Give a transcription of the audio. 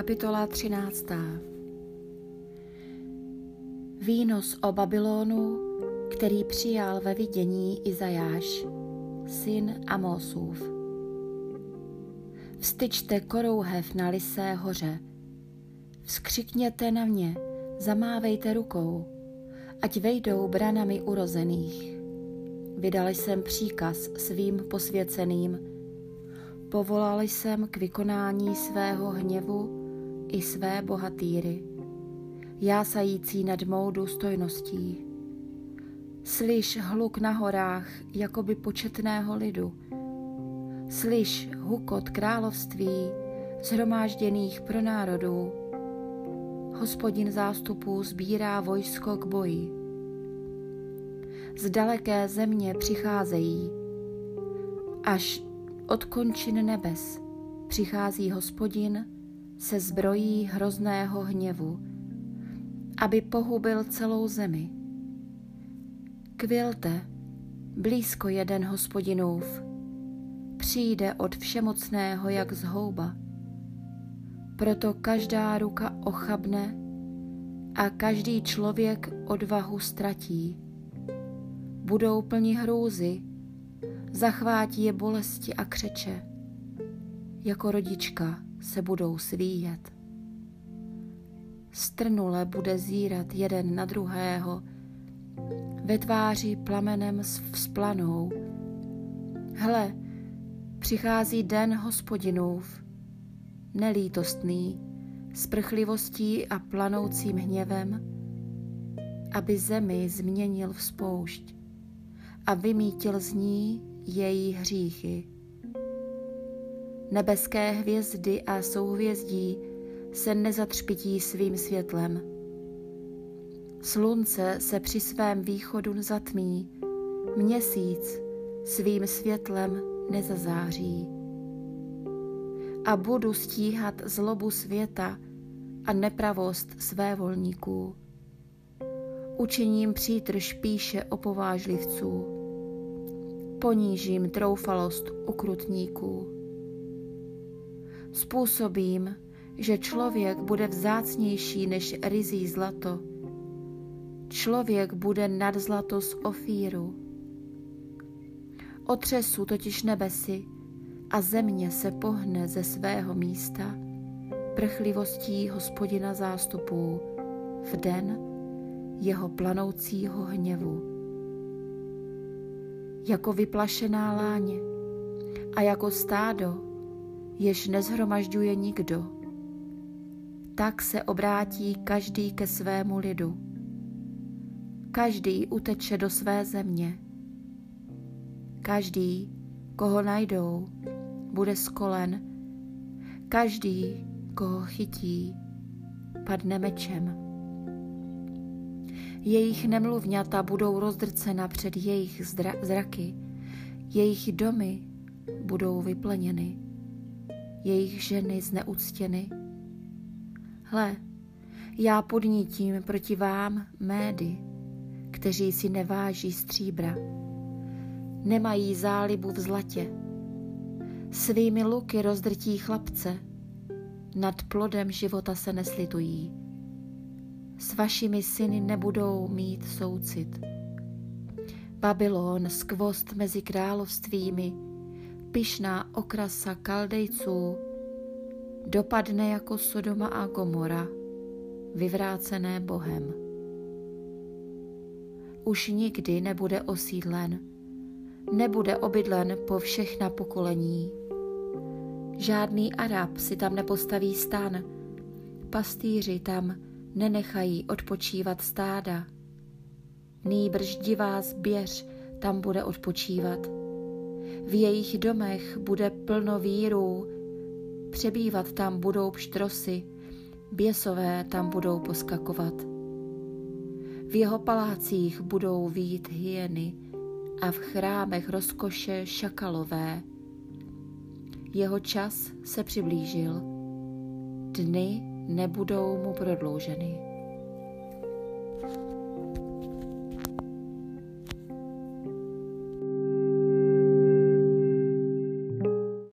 Kapitola 13. Výnos o Babylonu, který přijal ve vidění Izajáš, syn Amosův. Vstyčte korouhev na Lisé hoře, vzkřikněte na mě, zamávejte rukou, ať vejdou branami urozených. Vydal jsem příkaz svým posvěceným, Povolal jsem k vykonání svého hněvu i své bohatýry, jásající nad mou důstojností. Slyš hluk na horách, jakoby početného lidu. Slyš hukot království, zhromážděných pro národů. Hospodin zástupů sbírá vojsko k boji. Z daleké země přicházejí, až od končin nebes přichází hospodin se zbrojí hrozného hněvu, aby pohubil celou zemi. Kvilte, blízko jeden hospodinův, přijde od všemocného jak zhouba. Proto každá ruka ochabne a každý člověk odvahu ztratí. Budou plni hrůzy, Zachvátí je bolesti a křeče. Jako rodička se budou svíjet. Strnule bude zírat jeden na druhého, ve tváři plamenem vzplanou. Hle, přichází den hospodinův, nelítostný, s prchlivostí a planoucím hněvem, aby zemi změnil v spoušť a vymítil z ní její hříchy. Nebeské hvězdy a souhvězdí se nezatřpití svým světlem. Slunce se při svém východu zatmí, měsíc svým světlem nezazáří. A budu stíhat zlobu světa a nepravost své volníků. Učiním přítrž píše o povážlivců ponížím troufalost ukrutníků. Způsobím, že člověk bude vzácnější než rizí zlato. Člověk bude nad zlato z ofíru. Otřesu totiž nebesy a země se pohne ze svého místa prchlivostí hospodina zástupů v den jeho planoucího hněvu jako vyplašená láně a jako stádo, jež nezhromažďuje nikdo. Tak se obrátí každý ke svému lidu. Každý uteče do své země. Každý, koho najdou, bude skolen. Každý, koho chytí, padne mečem. Jejich nemluvňata budou rozdrcena před jejich zraky, jejich domy budou vyplněny, jejich ženy zneuctěny. Hle, já podnítím proti vám médy, kteří si neváží stříbra, nemají zálibu v zlatě, svými luky rozdrtí chlapce, nad plodem života se neslitují. S vašimi syny nebudou mít soucit. Babylon, skvost mezi královstvími, pyšná okrasa kaldejců, dopadne jako Sodoma a Gomora, vyvrácené Bohem. Už nikdy nebude osídlen, nebude obydlen po všechna pokolení. Žádný Arab si tam nepostaví stan, pastýři tam nenechají odpočívat stáda. Nýbrž divá zběř tam bude odpočívat. V jejich domech bude plno vírů, přebývat tam budou pštrosy, běsové tam budou poskakovat. V jeho palácích budou vít hyeny a v chrámech rozkoše šakalové. Jeho čas se přiblížil. Dny nebudou mu prodlouženy.